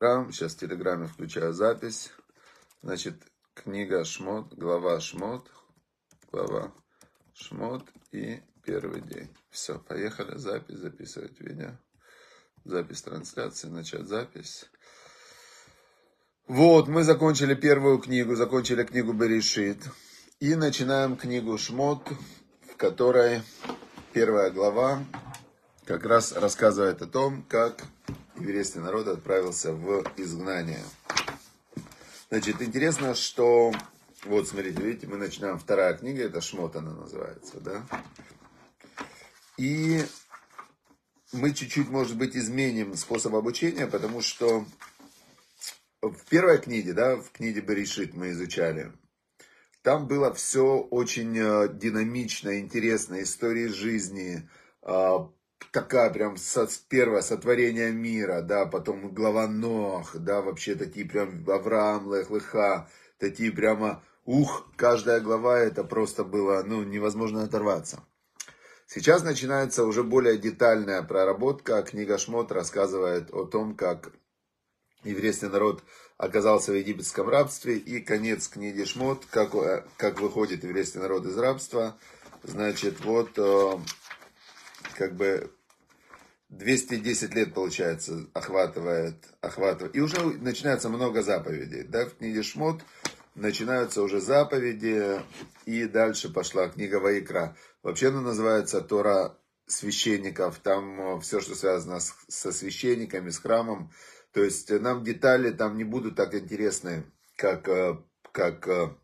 Сейчас в Телеграме включаю запись. Значит, книга Шмот, глава Шмот, глава Шмот и первый день. Все, поехали, запись, записывать видео. Запись трансляции, начать запись. Вот, мы закончили первую книгу, закончили книгу Берешит. И начинаем книгу Шмот, в которой первая глава как раз рассказывает о том, как еврейский народ отправился в изгнание. Значит, интересно, что... Вот, смотрите, видите, мы начинаем вторая книга, это Шмот она называется, да? И мы чуть-чуть, может быть, изменим способ обучения, потому что в первой книге, да, в книге Берешит мы изучали, там было все очень э, динамично, интересно, истории жизни, а, такая прям со, первое сотворение мира, да, потом глава Нох, да, вообще такие прям Авраам, Лех, Леха, такие прямо, ух, каждая глава это просто было, ну, невозможно оторваться. Сейчас начинается уже более детальная проработка. Книга Шмот рассказывает о том, как еврейский народ оказался в египетском рабстве. И конец книги Шмот, как, э, как выходит еврейский народ из рабства. Значит, вот э, как бы 210 лет, получается, охватывает, охватывает. И уже начинается много заповедей. Да, в книге Шмот начинаются уже заповеди, и дальше пошла книга Ваикра. Вообще она называется Тора священников, там все, что связано с, со священниками, с храмом. То есть нам детали там не будут так интересны, как, э, как э,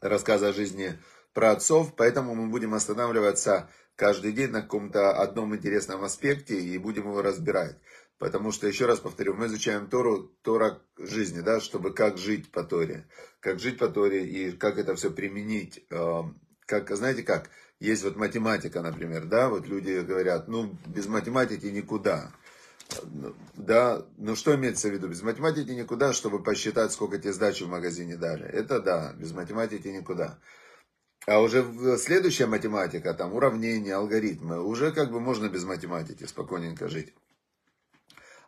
рассказы о жизни про отцов, поэтому мы будем останавливаться каждый день на каком-то одном интересном аспекте и будем его разбирать. Потому что, еще раз повторю, мы изучаем Тору, Тора жизни, да, чтобы как жить по Торе. Как жить по Торе и как это все применить. Эм, как, знаете как, есть вот математика, например, да, вот люди говорят, ну, без математики никуда. Да, ну что имеется в виду? Без математики никуда, чтобы посчитать, сколько тебе сдачи в магазине дали. Это да, без математики никуда. А уже следующая математика, там уравнения, алгоритмы, уже как бы можно без математики спокойненько жить.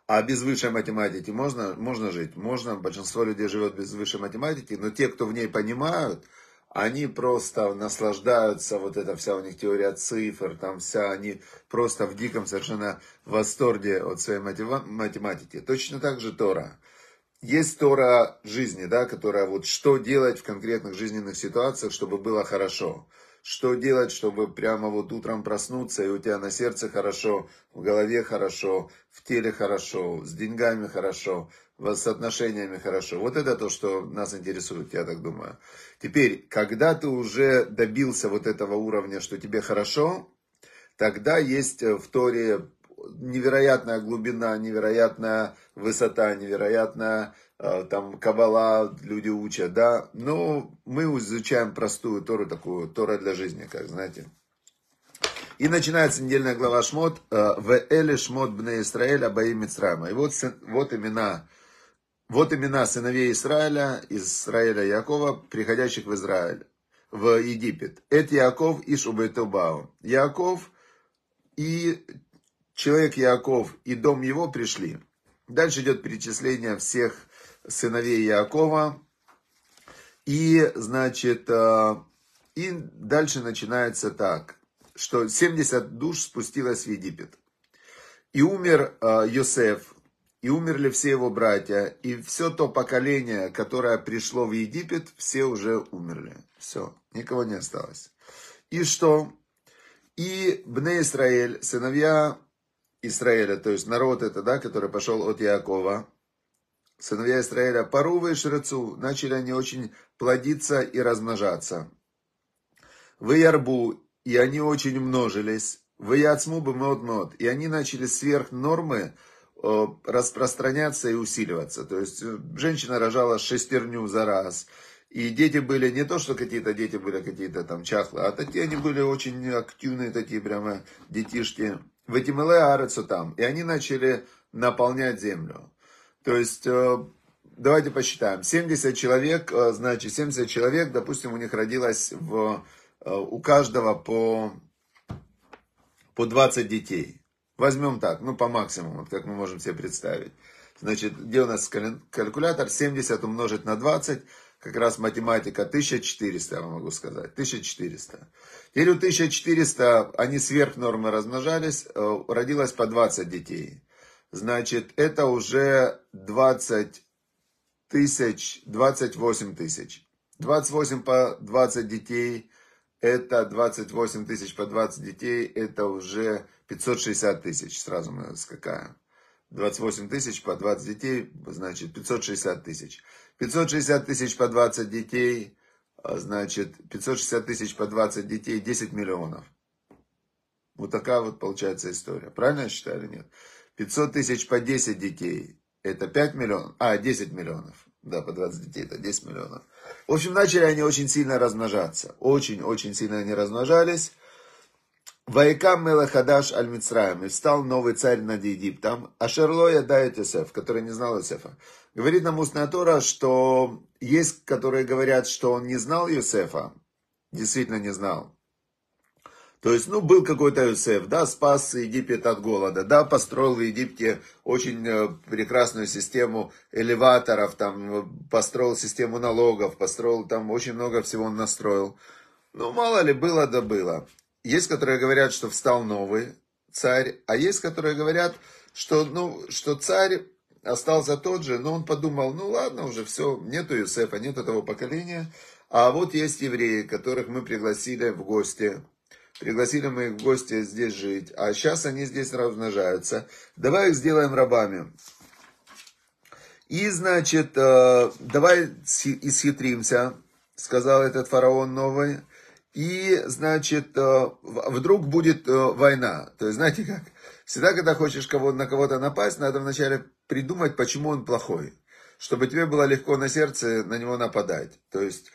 А без высшей математики можно, можно жить? Можно, большинство людей живет без высшей математики, но те, кто в ней понимают, они просто наслаждаются, вот эта вся у них теория цифр, там вся, они просто в диком совершенно восторге от своей математики. Точно так же Тора. Есть Тора жизни, да, которая вот что делать в конкретных жизненных ситуациях, чтобы было хорошо. Что делать, чтобы прямо вот утром проснуться, и у тебя на сердце хорошо, в голове хорошо, в теле хорошо, с деньгами хорошо, с отношениями хорошо. Вот это то, что нас интересует, я так думаю. Теперь, когда ты уже добился вот этого уровня, что тебе хорошо, тогда есть в Торе невероятная глубина, невероятная высота, невероятная э, там кабала люди учат, да. Но мы изучаем простую Тору, такую Тора для жизни, как знаете. И начинается недельная глава Шмот. Э, в Эле Шмот Бне Исраэля Абаим Мицрама. И вот, вот имена, вот имена сыновей Израиля, Израиля Якова, приходящих в Израиль, в Египет. Это Яков и Шубайтубау. Яков и человек Яков и дом его пришли. Дальше идет перечисление всех сыновей Якова. И, значит, э, и дальше начинается так, что 70 душ спустилось в Египет. И умер э, Йосеф, и умерли все его братья, и все то поколение, которое пришло в Египет, все уже умерли. Все, никого не осталось. И что? И Бне Израиль, сыновья Израиля, то есть народ это, да, который пошел от Якова, сыновья Израиля, Парува и Шрецу, начали они очень плодиться и размножаться. В Ярбу, и они очень множились. В Яцму бы мод мод, и они начали сверх нормы э, распространяться и усиливаться. То есть э, женщина рожала шестерню за раз. И дети были не то, что какие-то дети были какие-то там чахлые, а такие они были очень активные, такие прямо детишки. Ватимеле Арецу там. И они начали наполнять землю. То есть, э, давайте посчитаем. 70 человек, э, значит, 70 человек, допустим, у них родилось в, э, у каждого по, по 20 детей. Возьмем так, ну по максимуму, как мы можем себе представить. Значит, где у нас калькулятор? 70 умножить на 20, как раз математика 1400, я вам могу сказать. 1400. Теперь у 1400 они сверх нормы размножались, э, родилось по 20 детей. Значит, это уже 20 тысяч, 28 тысяч. 28 по 20 детей, это 28 тысяч по 20 детей, это уже 560 тысяч, сразу мы скакаем. 28 тысяч по 20 детей, значит 560 тысяч. 560 тысяч по 20 детей, а, значит 560 тысяч по 20 детей, 10 миллионов. Вот такая вот получается история. Правильно я считаю или нет? 500 тысяч по 10 детей, это 5 миллионов, а 10 миллионов. Да, по 20 детей, это 10 миллионов. В общем, начали они очень сильно размножаться. Очень-очень сильно они размножались. Вайкам Мелахадаш Аль Мицраем. И встал новый царь над Египтом. А Шерлоя дает Иосиф, который не знал Иосифа. Говорит нам устная Тора, что есть, которые говорят, что он не знал Иосифа. Действительно не знал. То есть, ну, был какой-то Иосиф, да, спас Египет от голода, да, построил в Египте очень э, прекрасную систему элеваторов, там, построил систему налогов, построил там очень много всего он настроил. Ну, мало ли, было да было. Есть, которые говорят, что встал новый царь, а есть, которые говорят, что, ну, что царь остался тот же, но он подумал, ну ладно, уже все, нету Юсефа, нет этого поколения, а вот есть евреи, которых мы пригласили в гости, пригласили мы их в гости здесь жить, а сейчас они здесь размножаются, давай их сделаем рабами. И, значит, э, давай исхитримся, сказал этот фараон новый, и, значит, э, вдруг будет э, война. То есть, знаете как, всегда, когда хочешь кого на кого-то напасть, надо вначале придумать, почему он плохой. Чтобы тебе было легко на сердце на него нападать. То есть,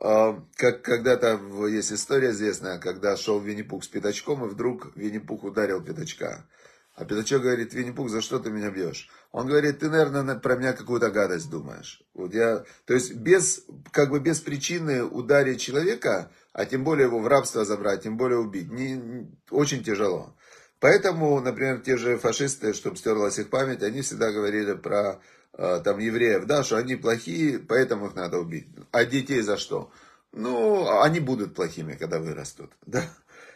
э, как когда-то есть история известная, когда шел Винни-Пух с пятачком, и вдруг Винни-Пух ударил пятачка. А пятачок говорит, Винни-Пух, за что ты меня бьешь? Он говорит, ты, наверное, про меня какую-то гадость думаешь. Вот я, то есть, без, как бы без причины ударить человека, а тем более его в рабство забрать, тем более убить, не, очень тяжело. Поэтому, например, те же фашисты, чтобы стерлась их память, они всегда говорили про э, там евреев, да, что они плохие, поэтому их надо убить. А детей за что? Ну, они будут плохими, когда вырастут. Да?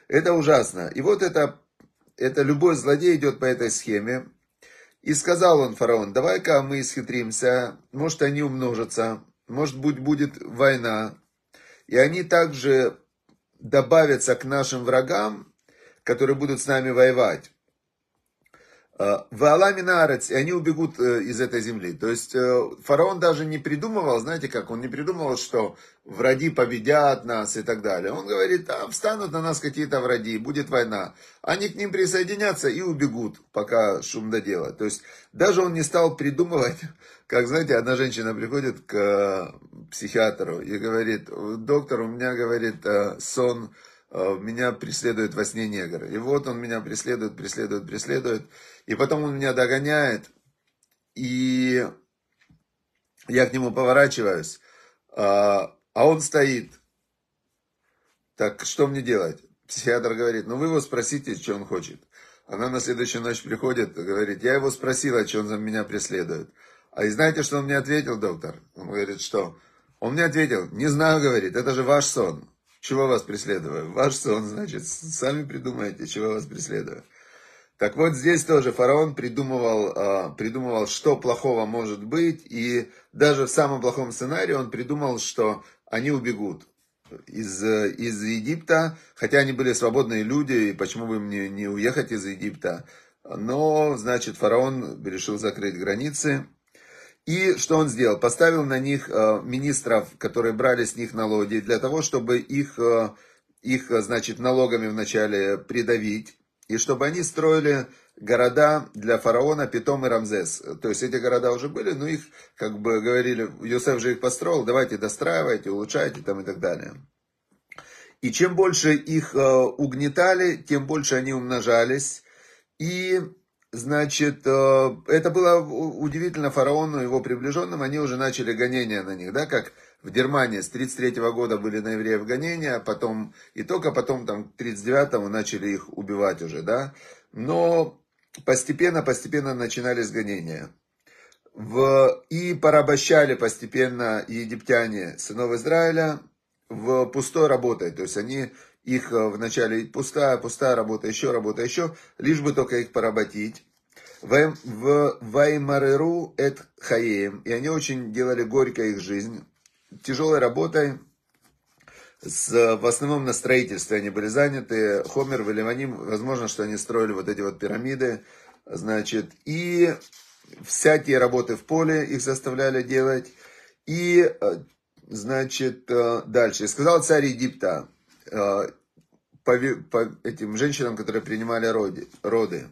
Это ужасно. И вот это, это любой злодей идет по этой схеме. И сказал он фараон, давай-ка мы исхитримся, может они умножатся, может быть будет война, и они также добавятся к нашим врагам, которые будут с нами воевать. А, в Аламинарец, и они убегут э, из этой земли. То есть э, фараон даже не придумывал, знаете как, он не придумывал, что враги победят нас и так далее. Он говорит, а встанут на нас какие-то враги, будет война. Они к ним присоединятся и убегут, пока шум доделать. То есть даже он не стал придумывать, как, знаете, одна женщина приходит к э, психиатру и говорит, доктор, у меня, говорит, сон Э, меня преследует во сне негр. И вот он меня преследует, преследует, преследует. И потом он меня догоняет. И я к нему поворачиваюсь. А, а он стоит. Так что мне делать? Психиатр говорит, ну вы его спросите, что он хочет. Она на следующую ночь приходит и говорит, я его спросила, что он за меня преследует. А и знаете, что он мне ответил, доктор? Он говорит, что? Он мне ответил, не знаю, говорит, это же ваш сон. Чего вас преследую? Ваш сон, значит, сами придумаете, чего вас преследую. Так вот, здесь тоже фараон придумывал, а, придумывал, что плохого может быть, и даже в самом плохом сценарии он придумал, что они убегут из, из Египта, хотя они были свободные люди, и почему бы им не, не уехать из Египта. Но, значит, фараон решил закрыть границы, и что он сделал? Поставил на них э, министров, которые брали с них налоги, для того, чтобы их, э, их значит, налогами вначале придавить, и чтобы они строили города для фараона Питом и Рамзес. То есть эти города уже были, но их, как бы говорили, Йосеф же их построил, давайте достраивайте, улучшайте там и так далее. И чем больше их э, угнетали, тем больше они умножались. И Значит, э, это было удивительно фараону и его приближенным, они уже начали гонения на них, да, как в Германии с 33 -го года были на евреев гонения, потом, и только потом там к 39-му начали их убивать уже, да, но постепенно, постепенно начинались гонения. В, и порабощали постепенно египтяне сынов Израиля в пустой работой. То есть они их вначале пустая, пустая работа, еще работа, еще, лишь бы только их поработить. В Ваймареру эт хаеем. И они очень делали горько их жизнь. Тяжелой работой, с, в основном на строительстве они были заняты. Хомер, Валиманим, возможно, что они строили вот эти вот пирамиды. Значит, и всякие работы в поле их заставляли делать. И, э, значит, э, дальше. Сказал царь Египта э, по, по этим женщинам, которые принимали роды, роды.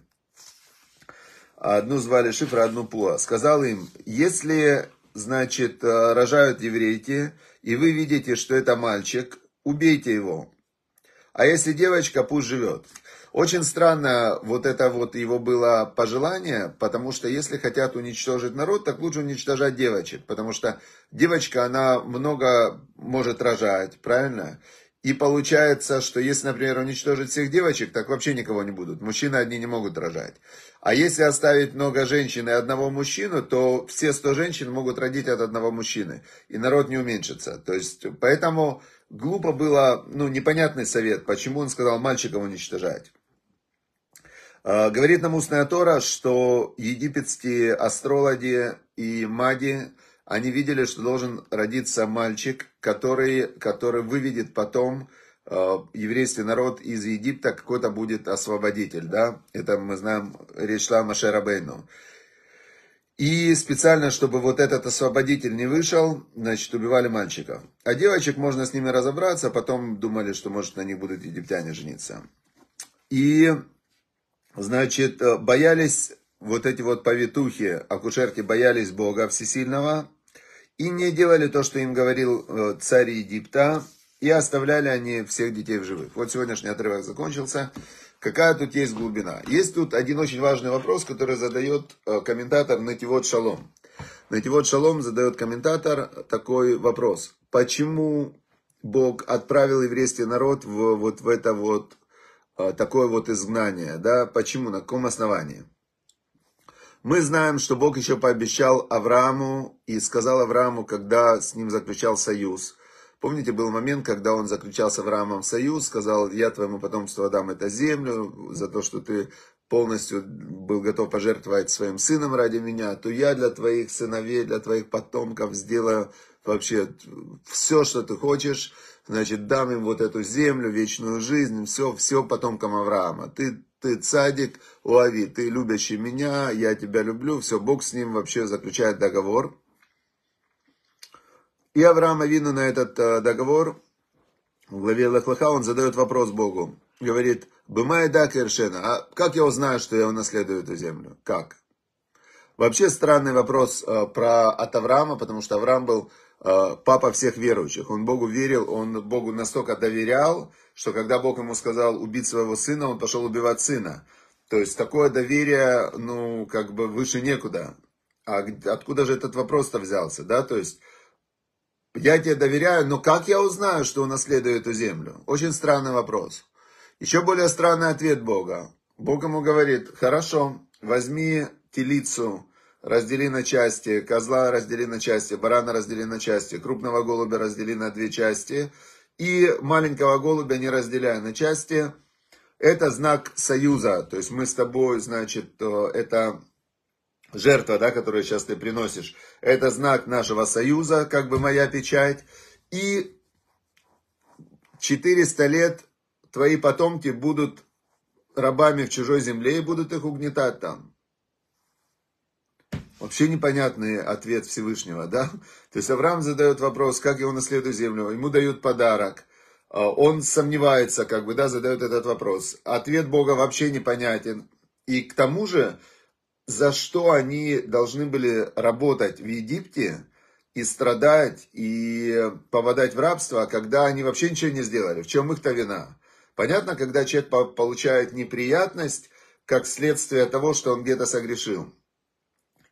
Одну звали Шифра, одну Пуа. Сказал им, если, значит, рожают еврейки, и вы видите, что это мальчик, убейте его. А если девочка, пусть живет. Очень странно вот это вот его было пожелание, потому что если хотят уничтожить народ, так лучше уничтожать девочек, потому что девочка, она много может рожать, правильно? И получается, что если, например, уничтожить всех девочек, так вообще никого не будут. Мужчины одни не могут рожать. А если оставить много женщин и одного мужчину, то все сто женщин могут родить от одного мужчины. И народ не уменьшится. То есть, поэтому глупо было, ну, непонятный совет, почему он сказал мальчиков уничтожать. А, говорит нам устная Тора, что египетские астрологи и маги, они видели, что должен родиться мальчик, который, который выведет потом э, еврейский народ из Египта, какой-то будет освободитель, да, это мы знаем, речь шла о Машерабейну. И специально, чтобы вот этот освободитель не вышел, значит, убивали мальчиков. А девочек можно с ними разобраться, потом думали, что, может, на них будут египтяне жениться. И Значит, э, боялись вот эти вот повитухи, акушерки, боялись Бога Всесильного и не делали то, что им говорил э, царь Египта, и оставляли они всех детей в живых. Вот сегодняшний отрывок закончился. Какая тут есть глубина? Есть тут один очень важный вопрос, который задает э, комментатор Нативот Шалом. Нативот Шалом задает комментатор такой вопрос. Почему Бог отправил еврейский народ в, вот в это вот Э, такое вот изгнание, да, почему, на каком основании? Мы знаем, что Бог еще пообещал Аврааму и сказал Аврааму, когда с ним заключал союз. Помните, был момент, когда он заключал с Авраамом союз, сказал, я твоему потомству отдам эту землю за то, что ты полностью был готов пожертвовать своим сыном ради меня, то я для твоих сыновей, для твоих потомков сделаю вообще все, что ты хочешь значит, дам им вот эту землю, вечную жизнь, все, все потомкам Авраама. Ты, ты цадик, Уави, ты любящий меня, я тебя люблю, все, Бог с ним вообще заключает договор. И Авраам Авину на этот э, договор, в главе Лахлаха, он задает вопрос Богу. Говорит, Бымай да Кершена, а как я узнаю, что я унаследую эту землю? Как? Вообще странный вопрос э, про от Авраама, потому что Авраам был папа всех верующих. Он Богу верил, он Богу настолько доверял, что когда Бог ему сказал убить своего сына, он пошел убивать сына. То есть такое доверие, ну, как бы выше некуда. А откуда же этот вопрос-то взялся, да? То есть я тебе доверяю, но как я узнаю, что унаследую эту землю? Очень странный вопрос. Еще более странный ответ Бога. Бог ему говорит, хорошо, возьми телицу, раздели на части, козла раздели на части, барана раздели на части, крупного голубя раздели на две части, и маленького голубя не разделяя на части. Это знак союза, то есть мы с тобой, значит, это жертва, да, которую сейчас ты приносишь, это знак нашего союза, как бы моя печать, и 400 лет твои потомки будут рабами в чужой земле и будут их угнетать там. Вообще непонятный ответ Всевышнего, да? То есть Авраам задает вопрос, как его наследует землю, ему дают подарок, а, он сомневается, как бы, да, задает этот вопрос. Ответ Бога вообще непонятен. И к тому же, за что они должны были работать в Египте и страдать, и попадать в рабство, когда они вообще ничего не сделали. В чем их-то вина? Понятно, когда человек получает неприятность, как следствие того, что он где-то согрешил.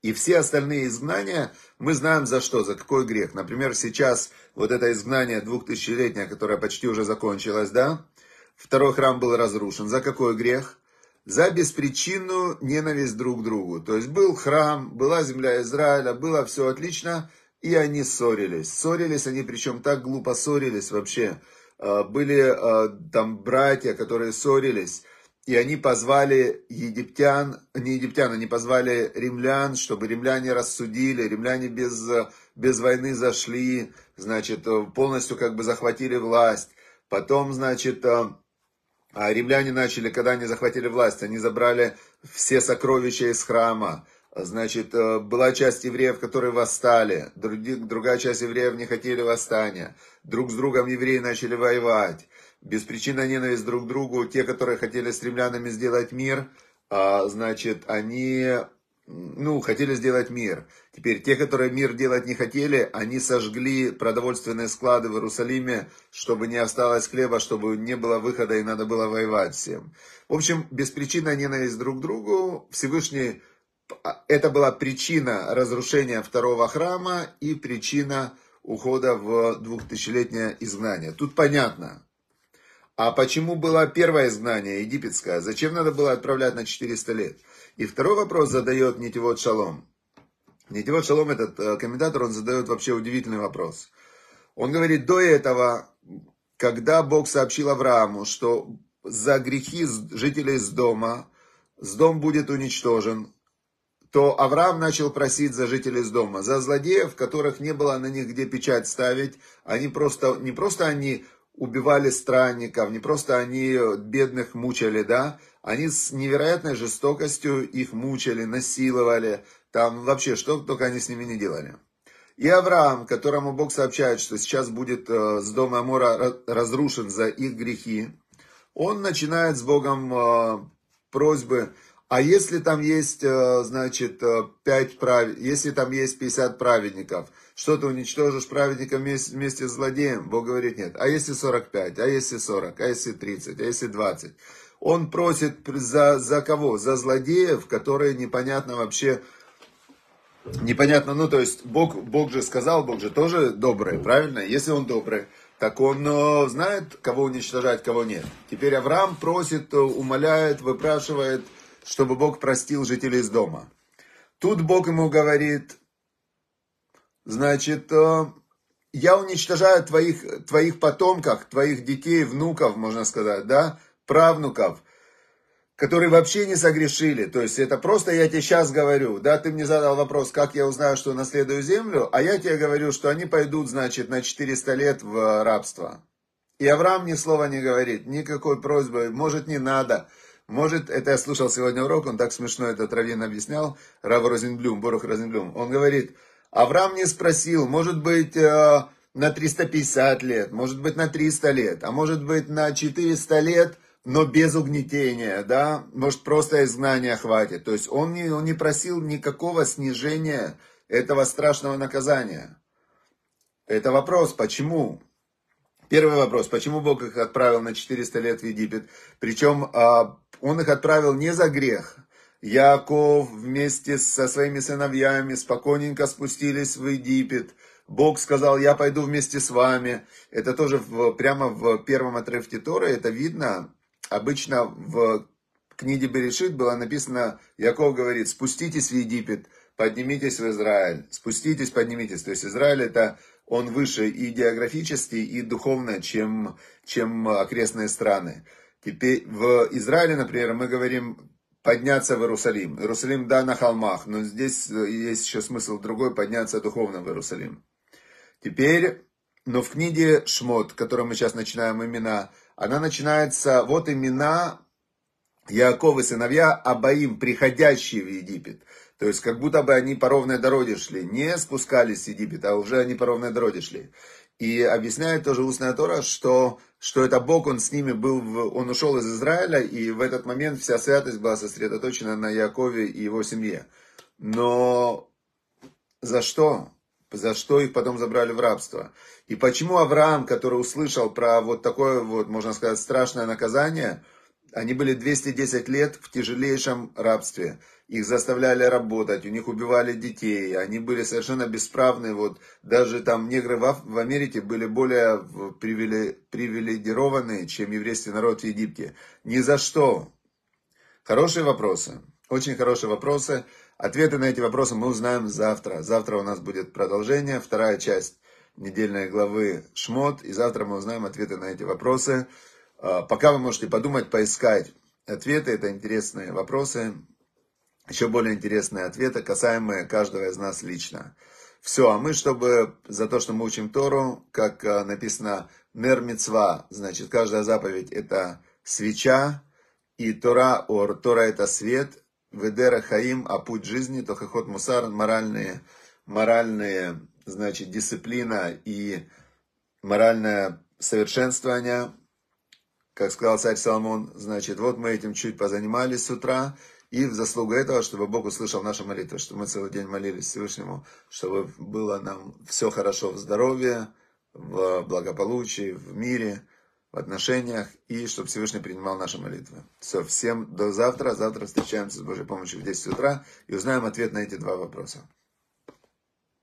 И все остальные изгнания мы знаем за что, за какой грех. Например, сейчас вот это изгнание двухтысячелетнее, которое почти уже закончилось, да? Второй храм был разрушен. За какой грех? за беспричинную ненависть друг к другу. То есть был храм, была земля Израиля, было все отлично, и они ссорились. Ссорились они, причем так глупо ссорились вообще. А, были а, там братья, которые ссорились, и они позвали египтян, не египтян, они позвали римлян, чтобы римляне рассудили, римляне без, без войны зашли, значит, полностью как бы захватили власть. Потом, значит, а римляне начали, когда они захватили власть, они забрали все сокровища из храма. Значит, э, была часть евреев, которые восстали, другая часть евреев не хотели восстания. Друг с другом евреи начали воевать. Беспричинная ненависть друг к другу. Те, которые хотели с римлянами сделать мир, а, значит, они ну, хотели сделать мир. Теперь те, которые мир делать не хотели, они сожгли продовольственные склады в Иерусалиме, чтобы не осталось хлеба, чтобы не было выхода и надо было воевать всем. В общем, беспричинная ненависть друг к другу. Всевышний, это была причина разрушения второго храма и причина ухода в двухтысячелетнее изгнание. Тут понятно. А почему было первое изгнание египетское? Зачем надо было отправлять на 400 лет? И второй вопрос задает Нитивот Шалом. Нитивот Шалом, этот э, комментатор, он задает вообще удивительный вопрос. Он говорит, до этого, когда Бог сообщил Аврааму, что за грехи жителей с дома, с дом будет уничтожен, то Авраам начал просить за жителей с дома, за злодеев, которых не было на них где печать ставить. Они просто, не просто они убивали странников, не просто они бедных мучали, да, они с невероятной жестокостью их мучали, насиловали, там вообще что только они с ними не делали. И Авраам, которому Бог сообщает, что сейчас будет э, с дома Амора разрушен за их грехи, он начинает с Богом э, просьбы, а если там есть, э, значит, 5 прав... если там есть 50 праведников, что ты уничтожишь праведника вместе, с злодеем? Бог говорит, нет. А если 45, а если 40, а если 30, а если 20? Он просит за, за кого? За злодеев, которые непонятно вообще, непонятно, ну то есть Бог, Бог же сказал, Бог же тоже добрый, правильно? Если он добрый, так он э, знает, кого уничтожать, кого нет. Теперь Авраам просит, э, умоляет, выпрашивает, чтобы Бог простил жителей из дома. Тут Бог ему говорит, значит, э, я уничтожаю твоих, твоих потомков, твоих детей, внуков, можно сказать, да, правнуков, которые вообще не согрешили. То есть это просто я тебе сейчас говорю. Да, ты мне задал вопрос, как я узнаю, что наследую землю, а я тебе говорю, что они пойдут, значит, на 400 лет в рабство. И Авраам ни слова не говорит, никакой просьбы, может не надо. Может, это я слушал сегодня урок, он так смешно этот Равин объяснял, Рав Розенблюм, Борух Розенблюм. Он говорит, Авраам не спросил, может быть, э, на 350 лет, может быть, на 300 лет, а может быть, на 400 лет – но без угнетения, да, может просто изгнания хватит. То есть он не, он не просил никакого снижения этого страшного наказания. Это вопрос, почему? Первый вопрос, почему Бог их отправил на 400 лет в Египет? Причем а, он их отправил не за грех. Яков вместе со своими сыновьями спокойненько спустились в Египет. Бог сказал, я пойду вместе с вами. Это тоже в, прямо в первом отрывке Торы, это видно. Обычно в книге Берешит было написано, Яков говорит, спуститесь в Египет, поднимитесь в Израиль, спуститесь, поднимитесь. То есть Израиль это он выше и географически, и духовно, чем, чем окрестные страны. Теперь в Израиле, например, мы говорим подняться в Иерусалим. Иерусалим, да, на холмах, но здесь есть еще смысл другой, подняться духовно в Иерусалим. Теперь, но в книге Шмот, которую мы сейчас начинаем имена, она начинается, вот имена Яков и сыновья Абаим, приходящие в Египет. То есть, как будто бы они по ровной дороге шли. Не спускались с Египета, а уже они по ровной дороге шли. И объясняет тоже устная Тора, что, что это Бог, он с ними был, в, он ушел из Израиля, и в этот момент вся святость была сосредоточена на Якове и его семье. Но за что? За что их потом забрали в рабство? И почему Авраам, который услышал про вот такое вот, можно сказать, страшное наказание, они были 210 лет в тяжелейшем рабстве. Их заставляли работать, у них убивали детей, они были совершенно бесправны. Вот даже там негры в Америке были более привилегированные, чем еврейский народ в Египте. Ни за что. Хорошие вопросы. Очень хорошие вопросы. Ответы на эти вопросы мы узнаем завтра. Завтра у нас будет продолжение, вторая часть недельной главы Шмот. И завтра мы узнаем ответы на эти вопросы. А, пока вы можете подумать, поискать ответы. Это интересные вопросы. Еще более интересные ответы, касаемые каждого из нас лично. Все, а мы, чтобы за то, что мы учим Тору, как а, написано, Нер Мицва, значит, каждая заповедь это свеча, и Тора, ор, Тора это свет, Ведера Хаим, а путь жизни, Тохохот Мусар, моральные, моральные, значит, дисциплина и моральное совершенствование, как сказал царь Соломон, значит, вот мы этим чуть позанимались с утра, и в заслугу этого, чтобы Бог услышал наши молитвы, чтобы мы целый день молились Всевышнему, чтобы было нам все хорошо в здоровье, в благополучии, в мире, в отношениях, и чтобы Всевышний принимал наши молитвы. Все, всем до завтра. Завтра встречаемся с Божьей помощью в 10 утра и узнаем ответ на эти два вопроса.